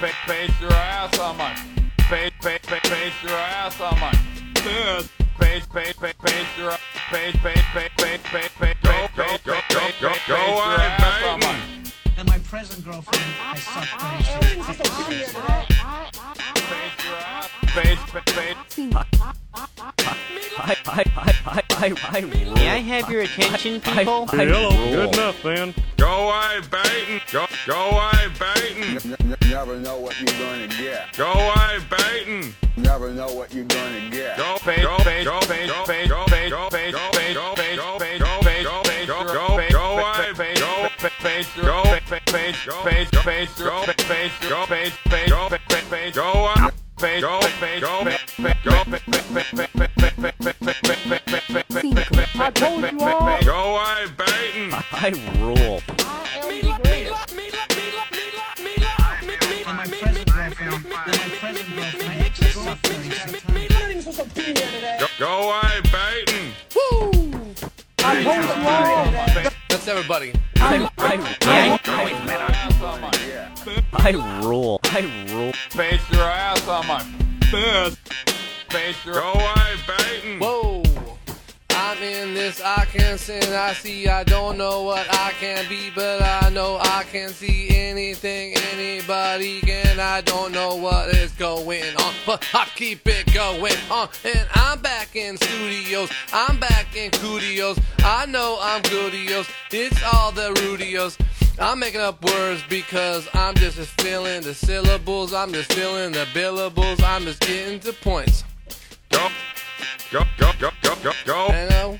Face, face, face your ass on my face, face, face, face your ass on my face, face, face, face, face your face, face, face, face, face, face, Go, face, go, face, go, face, go, face, go, face go, your wife, ass on my baiting. And my present girlfriend has sucked 36 dicks. face your ass, face, face, face. May I have your attention, people? I, I Hello. Good enough, then. Go, wife, baiting. Go, go, wife, baiting. Never know what you're gonna get. Go, wife, baiting. Never know what you're gonna get. Go, Face, go, face, go, face, go, face, go, face, go, face, go, face, go, face, go, face, go, face, go, face, go, your go, face, go, face, wife, face, go, face, face, go, your face, face, go, face, go, face, your go, face, go, your face, face, go, face, face, go, wife, face, go, go, go, away, Baton. I rule. Go away, Baton. Woo! I'm holding Let's everybody. I, I, I, I rule. I rule. face your ass on my face, face your Go, wife, baiting. Whoa. I'm in this, I can sing, I see, I don't know what I can be, but I know I can see anything anybody can. I don't know what is going on, but I keep it going on. And I'm back in studios, I'm back in studios. I know I'm goodios, it's all the Rudios. I'm making up words because I'm just feeling the syllables, I'm just feeling the billables, I'm just getting to points. Go, go, go, go, go, go, go, I know.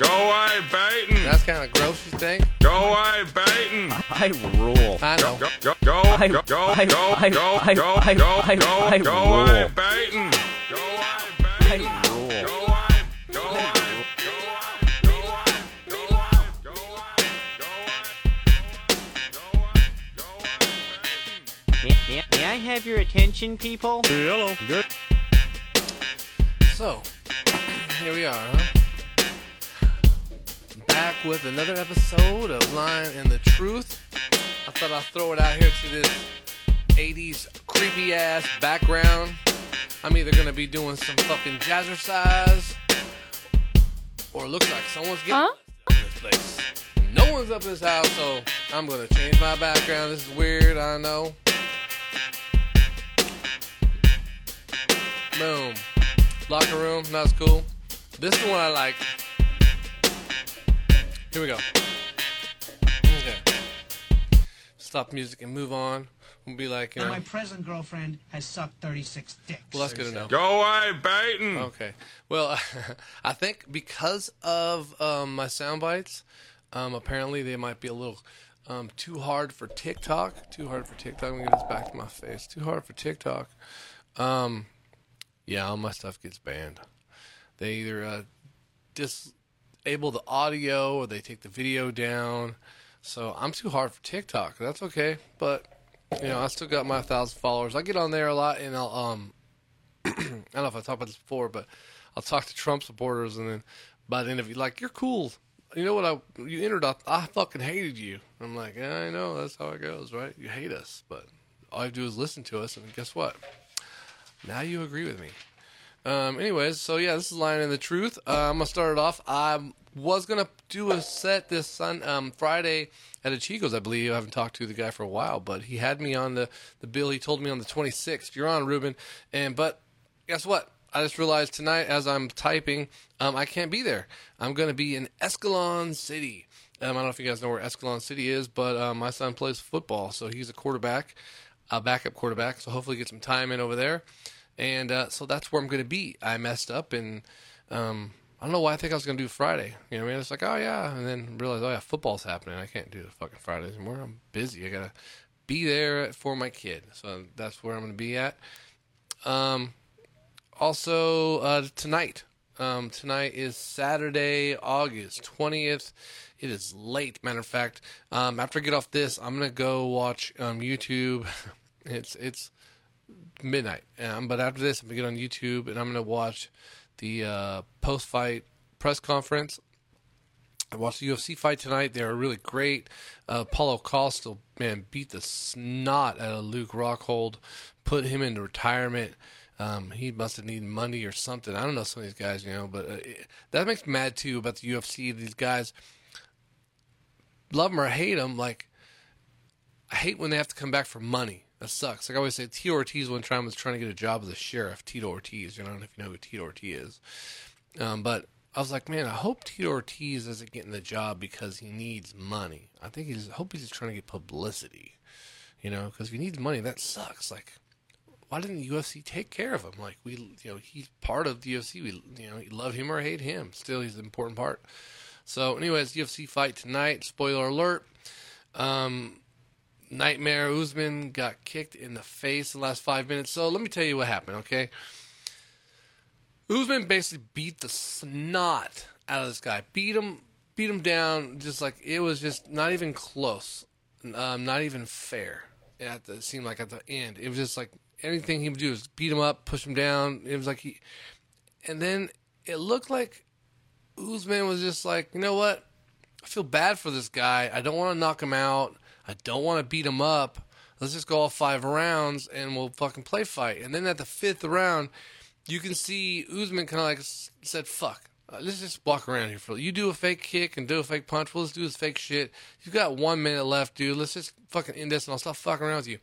Uh, go, wife, baiting. That's kind of gross, you think? Go, wife, baiting. I rule. I know. Go, go, go, I- go, go, I- go, I- go, I- go, I- go, I- go, I go, rule. wife, baiting. Go, wife, have your attention, people? Hello. Good. So, here we are, huh? Back with another episode of Lying and the Truth. I thought I'd throw it out here to this 80s creepy ass background. I'm either gonna be doing some fucking jazzercise, or it looks like someone's getting Huh? up in this place. No one's up in this house, so I'm gonna change my background. This is weird, I know. Boom. Locker room, that's cool. This is the one I like. Here we go. Okay. Stop music and move on. We'll be like, you And know. my present girlfriend has sucked 36 dicks. Well, that's good to know. Go, away, baiting. Okay. Well, I think because of um, my sound bites, um, apparently they might be a little um, too hard for TikTok. Too hard for TikTok. Let me get this back to my face. Too hard for TikTok. Um, yeah, all my stuff gets banned. They either uh, disable the audio or they take the video down. So I'm too hard for TikTok. That's okay, but you know I still got my thousand followers. I get on there a lot, and I'll um I don't know if I talked about this before, but I'll talk to Trump supporters, and then by the end of it, like, you're cool. You know what? I you entered. I, I fucking hated you. I'm like, yeah, I know. That's how it goes, right? You hate us, but all you do is listen to us, and guess what? Now you agree with me. Um, anyways, so yeah, this is Lying in the Truth. Uh, I'm gonna start it off. I was gonna do a set this Sun um, Friday at Chico's, I believe. I haven't talked to the guy for a while, but he had me on the, the bill. He told me on the 26th. You're on, Ruben. And but guess what? I just realized tonight as I'm typing, um, I can't be there. I'm gonna be in Escalon City. Um, I don't know if you guys know where Escalon City is, but uh, my son plays football, so he's a quarterback, a backup quarterback. So hopefully get some time in over there. And uh, so that's where I'm going to be. I messed up, and um, I don't know why I think I was going to do Friday. You know what I mean? It's like, oh, yeah. And then realized, oh, yeah, football's happening. I can't do the fucking Fridays anymore. I'm busy. I got to be there for my kid. So that's where I'm going to be at. Um, also, uh, tonight, Um, tonight is Saturday, August 20th. It is late, matter of fact. Um, after I get off this, I'm gonna go watch um, YouTube. It's it's midnight, um, but after this, I'm gonna get on YouTube and I'm gonna watch the uh, post-fight press conference. I watched the UFC fight tonight. They were really great. Uh, Paulo Costa, man, beat the snot out of Luke Rockhold, put him into retirement. Um, he must have needed money or something. I don't know some of these guys, you know, but uh, it, that makes me mad too about the UFC. These guys, love them or hate them, like I hate when they have to come back for money. That sucks. Like I always say, Tito Ortiz one time was trying to get a job as a sheriff. Tito Ortiz, you know, I don't know if you know who Tito Ortiz is, um, but I was like, man, I hope Tito Ortiz isn't getting the job because he needs money. I think he's I hope he's just trying to get publicity, you know, because if he needs money, that sucks. Like, why didn't the UFC take care of him? Like we, you know, he's part of the UFC. We, you know, love him or hate him. Still, he's an important part. So, anyways, UFC fight tonight. Spoiler alert. Um, Nightmare Usman got kicked in the face the last five minutes. So let me tell you what happened, okay? Usman basically beat the snot out of this guy. Beat him, beat him down. Just like it was just not even close, um, not even fair. At the it seemed like at the end, it was just like anything he would do is beat him up, push him down. It was like he, and then it looked like Usman was just like, you know what? I feel bad for this guy. I don't want to knock him out. I don't want to beat him up. Let's just go all five rounds and we'll fucking play fight. And then at the fifth round, you can see Usman kind of like said, "Fuck, uh, let's just walk around here for you. Do a fake kick and do a fake punch. We'll just do this fake shit. You've got one minute left, dude. Let's just fucking end this, and I'll stop fucking around with you."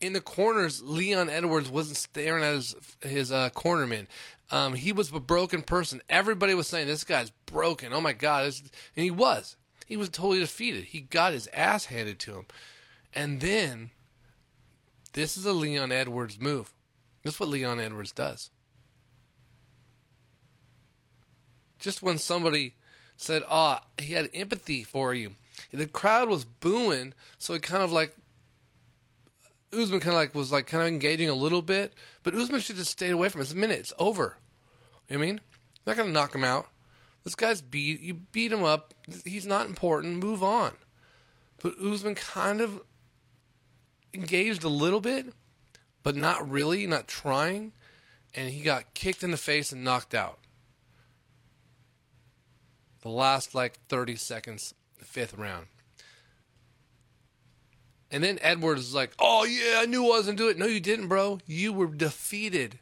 In the corners, Leon Edwards wasn't staring at his his uh, cornerman. Um, he was a broken person. Everybody was saying this guy's broken. Oh my god, and he was. He was totally defeated. He got his ass handed to him, and then this is a Leon Edwards move. This is what Leon Edwards does. just when somebody said, "Oh, he had empathy for you," the crowd was booing, so he kind of like Usman kind of like was like kind of engaging a little bit, but Usman should just stayed away from it. It's a minute, it's over. You know I mean, not gonna knock him out. This guy's beat. You beat him up. He's not important. Move on. But Usman kind of engaged a little bit, but not really, not trying, and he got kicked in the face and knocked out the last like 30 seconds, fifth round. And then Edwards is like, oh, yeah, I knew I wasn't doing it. No, you didn't, bro. You were defeated.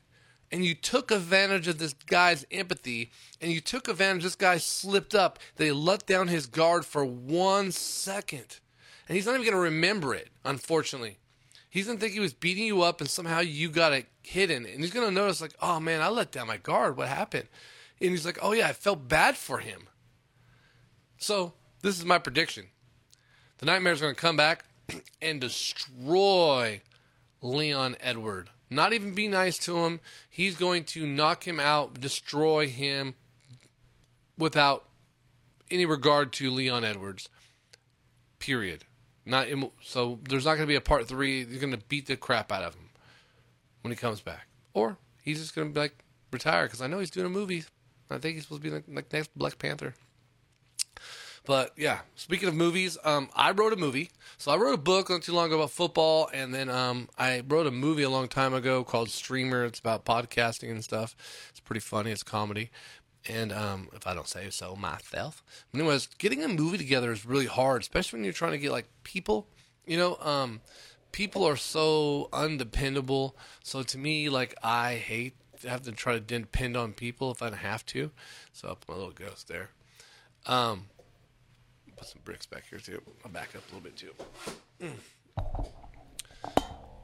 And you took advantage of this guy's empathy, and you took advantage. This guy slipped up. They let down his guard for one second. And he's not even going to remember it, unfortunately. He's going to think he was beating you up, and somehow you got it hidden. And he's going to notice, like, oh, man, I let down my guard. What happened? And he's like, oh, yeah, I felt bad for him. So this is my prediction: the Nightmare's are going to come back and destroy Leon Edward. Not even be nice to him. He's going to knock him out, destroy him, without any regard to Leon Edwards. Period. Not in, so. There's not going to be a part three. You're going to beat the crap out of him when he comes back, or he's just going to be like retire because I know he's doing a movie. I think he's supposed to be like, like next Black Panther. But yeah, speaking of movies, um, I wrote a movie. So I wrote a book not too long ago about football, and then um, I wrote a movie a long time ago called Streamer. It's about podcasting and stuff. It's pretty funny. It's comedy. And um, if I don't say so myself, anyways, getting a movie together is really hard, especially when you're trying to get like people. You know, um, people are so undependable. So to me, like I hate to have to try to depend on people if I don't have to. So I'll put my little ghost there. Um, put some bricks back here too. I'll back up a little bit too. Mm.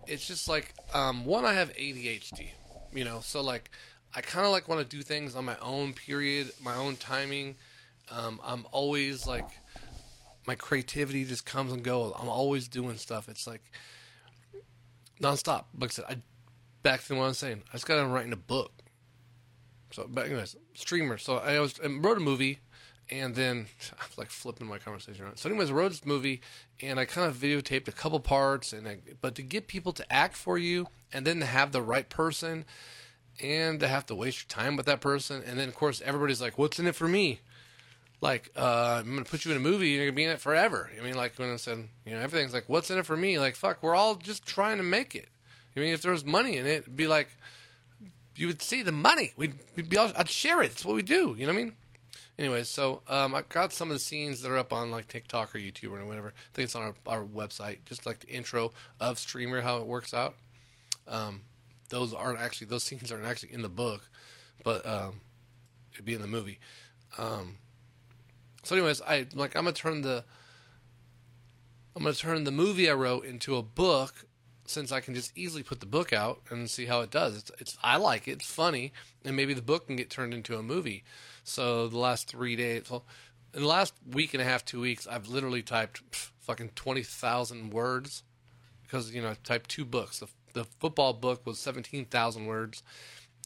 It's just like um, one, I have ADHD, you know, so like I kind of like want to do things on my own period, my own timing. Um, I'm always like my creativity just comes and goes. I'm always doing stuff. It's like nonstop. Like I said, I back to what I was saying. I just got done writing a book. So, but anyways, streamer. So I was I wrote a movie and then I'm like flipping my conversation around. So, anyways, this movie, and I kind of videotaped a couple parts, and I, but to get people to act for you, and then to have the right person, and to have to waste your time with that person. And then, of course, everybody's like, what's in it for me? Like, uh, I'm to put you in a movie, you're to be in it forever. I mean, like, when I said, you know, everything's like, what's in it for me? Like, fuck, we're all just trying to make it. I mean, if there was money in it, it'd be like, you would see the money. We'd, we'd be all, I'd share it. It's what we do. You know what I mean? Anyways, so um, I got some of the scenes that are up on like TikTok or YouTube or whatever. I think it's on our, our website, just like the intro of Streamer, how it works out. Um, those aren't actually those scenes aren't actually in the book, but um, it'd be in the movie. Um, so, anyways, I like I'm gonna turn the I'm gonna turn the movie I wrote into a book since I can just easily put the book out and see how it does. It's, it's I like it. It's funny, and maybe the book can get turned into a movie. So the last three days, well, in the last week and a half, two weeks, I've literally typed pff, fucking twenty thousand words because you know I typed two books. The the football book was seventeen thousand words,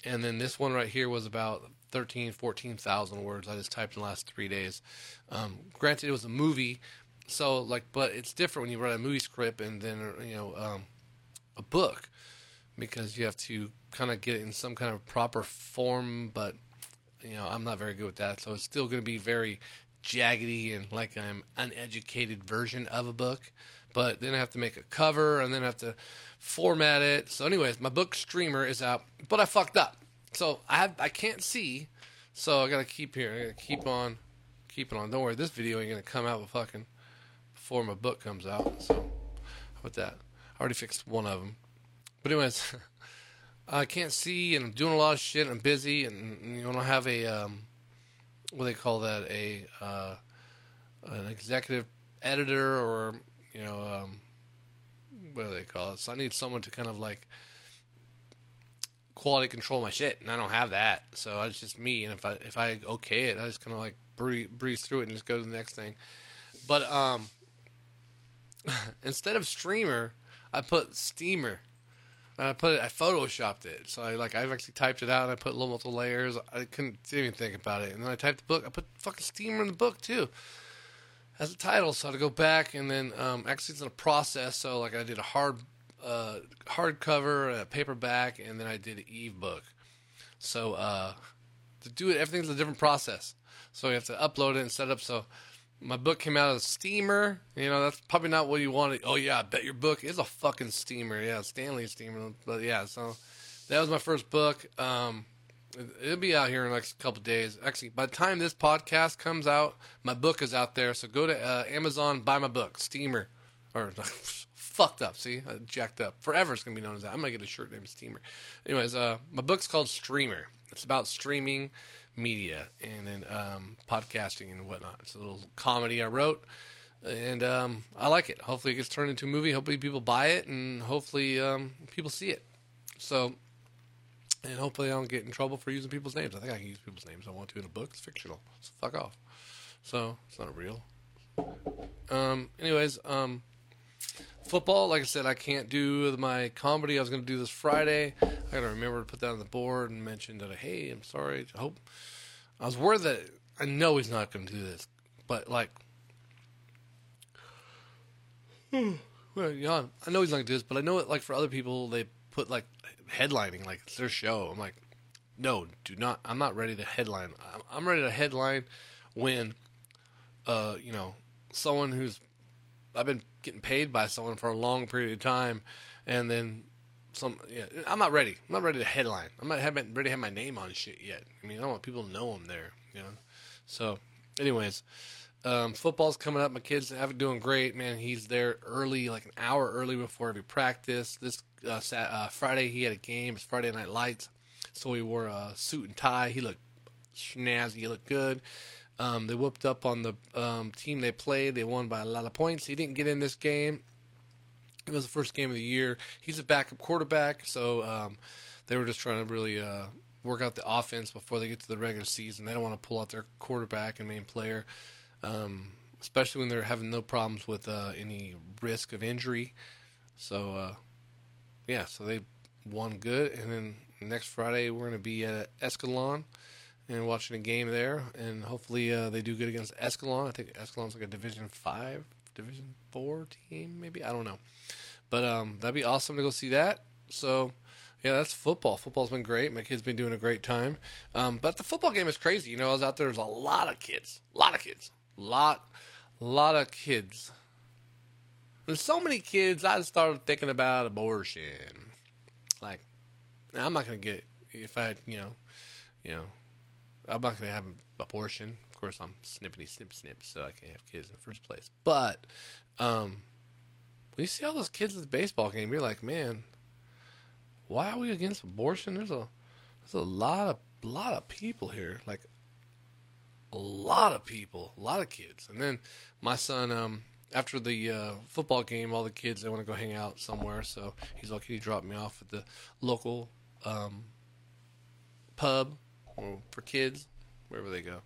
and then this one right here was about 13, 14,000 words. I just typed in the last three days. Um, granted, it was a movie, so like, but it's different when you write a movie script and then you know um, a book because you have to kind of get it in some kind of proper form. But you know, I'm not very good with that, so it's still going to be very jaggedy and like I'm uneducated version of a book. But then I have to make a cover and then I have to format it. So, anyways, my book streamer is out, but I fucked up. So I have I can't see, so I gotta keep here. I gotta keep on, keep it on. Don't worry, this video ain't gonna come out fucking before my book comes out. So how about that? Already fixed one of them. But anyways, I can't see, and I'm doing a lot of shit. I'm busy, and you I have a um, what do they call that? A uh, an executive editor, or you know, um, what do they call it? So I need someone to kind of like quality control my shit, and I don't have that. So it's just me, and if I if I okay it, I just kind of like breeze, breeze through it and just go to the next thing. But um, instead of streamer, I put steamer. I put it. I photoshopped it. So I like I've actually typed it out. and I put little multiple layers. I couldn't even think about it. And then I typed the book. I put fucking steamer in the book too, as a title. So I had to go back and then um, actually it's in a process. So like I did a hard uh, hardcover, a paperback, and then I did an e-book. So uh, to do it, everything's a different process. So you have to upload it and set up. So my book came out as steamer. You know, that's probably not what you wanted. Oh yeah, I bet your book is a fucking steamer. Yeah, Stanley steamer. But yeah, so that was my first book. Um, it'll be out here in the next couple days. Actually, by the time this podcast comes out, my book is out there. So go to uh, Amazon, buy my book, Steamer, or fucked up. See, I jacked up. Forever it's gonna be known as that. I'm gonna get a shirt named Steamer. Anyways, uh, my book's called Streamer. It's about streaming media and then um, podcasting and whatnot. It's a little comedy I wrote, and um, I like it. Hopefully, it gets turned into a movie. Hopefully, people buy it, and hopefully, um, people see it. So, and hopefully, I don't get in trouble for using people's names. I think I can use people's names I want to in a book. It's fictional. So fuck off. So it's not real. Um. Anyways, um, football. Like I said, I can't do my comedy. I was going to do this Friday. I got to remember to put that on the board and mention that. Hey, I'm sorry. I hope. I was worried that I know he's not going to do this, but like, well, Jan, I know he's not going to do this, but I know it. Like for other people, they put like headlining, like it's their show. I'm like, no, do not. I'm not ready to headline. I'm ready to headline when, uh, you know, someone who's I've been getting paid by someone for a long period of time, and then some. Yeah, I'm not ready. I'm not ready to headline. I'm not haven't ready to have my name on shit yet. I mean, I don't want people to know I'm there. You know. So, anyways, um, football's coming up. My kids have it doing great. Man, he's there early, like an hour early before every practice. This uh, uh, Friday he had a game. It's Friday Night Lights, so he wore a suit and tie. He looked snazzy. He looked good. Um, they whooped up on the um, team they played. They won by a lot of points. He didn't get in this game. It was the first game of the year. He's a backup quarterback, so um, they were just trying to really uh, work out the offense before they get to the regular season. They don't want to pull out their quarterback and main player, um, especially when they're having no problems with uh, any risk of injury. So, uh, yeah, so they won good. And then next Friday, we're going to be at Escalon and watching a game there, and hopefully uh, they do good against Escalon. I think Escalon's like a Division Five, Division Four team, maybe I don't know, but um, that'd be awesome to go see that. So Yeah, that's football. Football's been great. My kid's been doing a great time. Um, but the football game is crazy. You know, I was out there. There's a lot of kids. A lot of kids. Lot, lot of kids. There's so many kids. I started thinking about abortion. Like, I'm not gonna get if I, you know, you know, I'm not gonna have an abortion. Of course, I'm snippity snip snip, so I can't have kids in the first place. But, um, when you see all those kids at the baseball game, you're like, man, why are we against abortion? There's a there's a lot of lot of people here, like a lot of people, a lot of kids. And then my son, um, after the uh, football game, all the kids they want to go hang out somewhere, so he's like, he dropped me off at the local um, pub or for kids, wherever they go.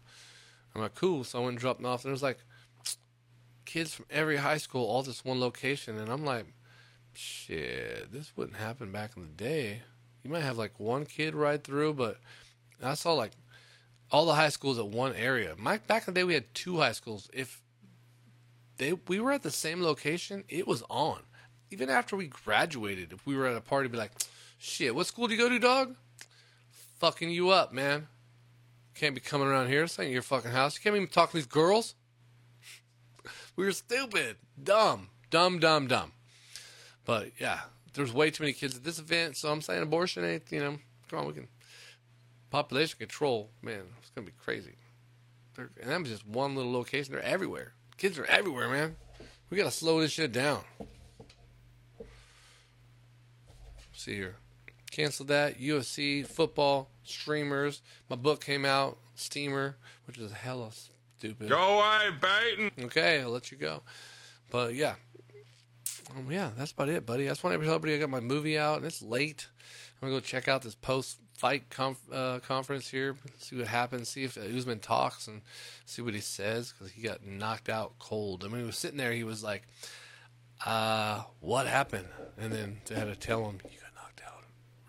I'm like, cool. So I went and dropped off, and there was like kids from every high school, all this one location, and I'm like, shit, this wouldn't happen back in the day. You might have like one kid ride through, but I saw like all the high schools at one area. My back in the day, we had two high schools. If they we were at the same location, it was on. Even after we graduated, if we were at a party, be like, shit, what school do you go to, dog? Fucking you up, man. Can't be coming around here. This ain't your fucking house. You can't even talk to these girls. we were stupid, dumb, dumb, dumb, dumb. But yeah, there's way too many kids at this event, so I'm saying abortion ain't, you know, come on, we can. Population control, man, it's gonna be crazy. They're, and that was just one little location. They're everywhere. Kids are everywhere, man. We gotta slow this shit down. See here. Cancel that. UFC, football, streamers. My book came out, Steamer, which is a hella stupid. Go away, Baton. Okay, I'll let you go. But yeah. Um, yeah, that's about it, buddy. I just want to tell everybody I got my movie out, and it's late. I'm gonna go check out this post-fight conf- uh, conference here, see what happens, see if Usman talks, and see what he says because he got knocked out cold. I mean, he was sitting there, he was like, "Uh, what happened?" And then they had to tell him, "You got knocked out."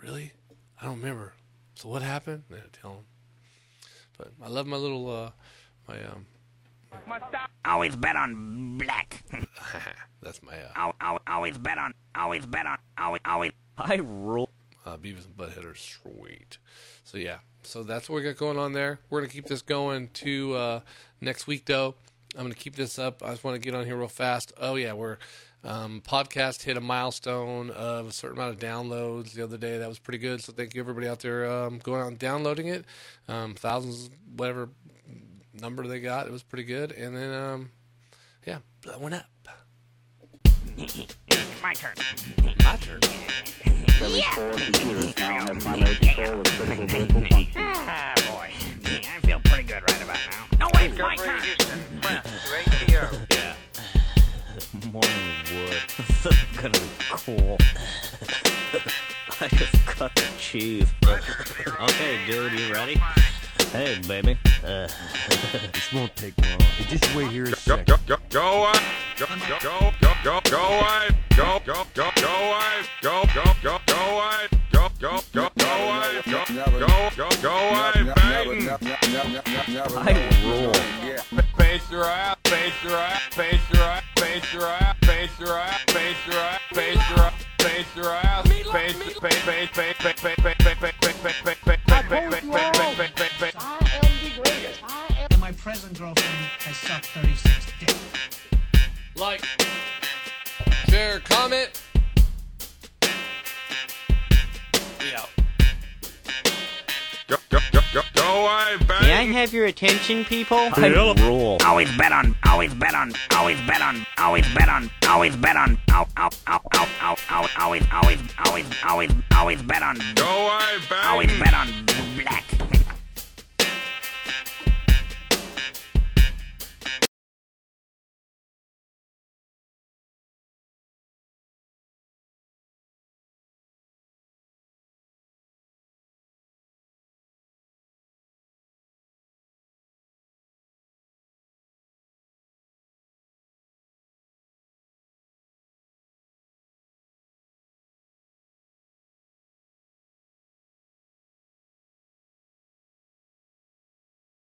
Really? I don't remember. So what happened? They tell him. But I love my little uh, my um, Always bet on black. that's my uh, Al- al- always bet on. Always bet on. Always. Always. I rule. uh, Beavis and Butthead are sweet. So yeah, so that's what we got going on there. We're gonna keep this going to uh, next week though. I'm gonna keep this up. I just want to get on here real fast. Oh yeah, we're um, podcast hit a milestone of a certain amount of downloads the other day. That was pretty good. So thank you everybody out there um, going out and downloading it. Um, thousands, whatever number they got, it was pretty good. And then um, yeah, blowing up. My turn. My turn. Ah, cut okay, dude, you ready? Hey, baby. Uh, This won't take long. Hey, just wait here a Go, second. go, go, go away. Go, go, go, go, go, go away. Go, go, go, go away. Go, go, go, go away. Go, go, go, go away. Go, go, go, go away, Baton. I rule. Face your ass, face your ass, face your ass, face your ass, face your ass, face your ass, face your ass, face your ass, face face face face face face face face face face face face my present girlfriend has sucked 36 dicks. like, share, comment. We out. Go, go, go, go, go away, Baton. May I have your attention, people? I rule. Always bet on. Always bet on. Always bet on. Always bet on. Always bet on. Ow, ow, ow, ow, ow, ow, always, always, always, always, always bet on. Go away, Always Baton. bet on black.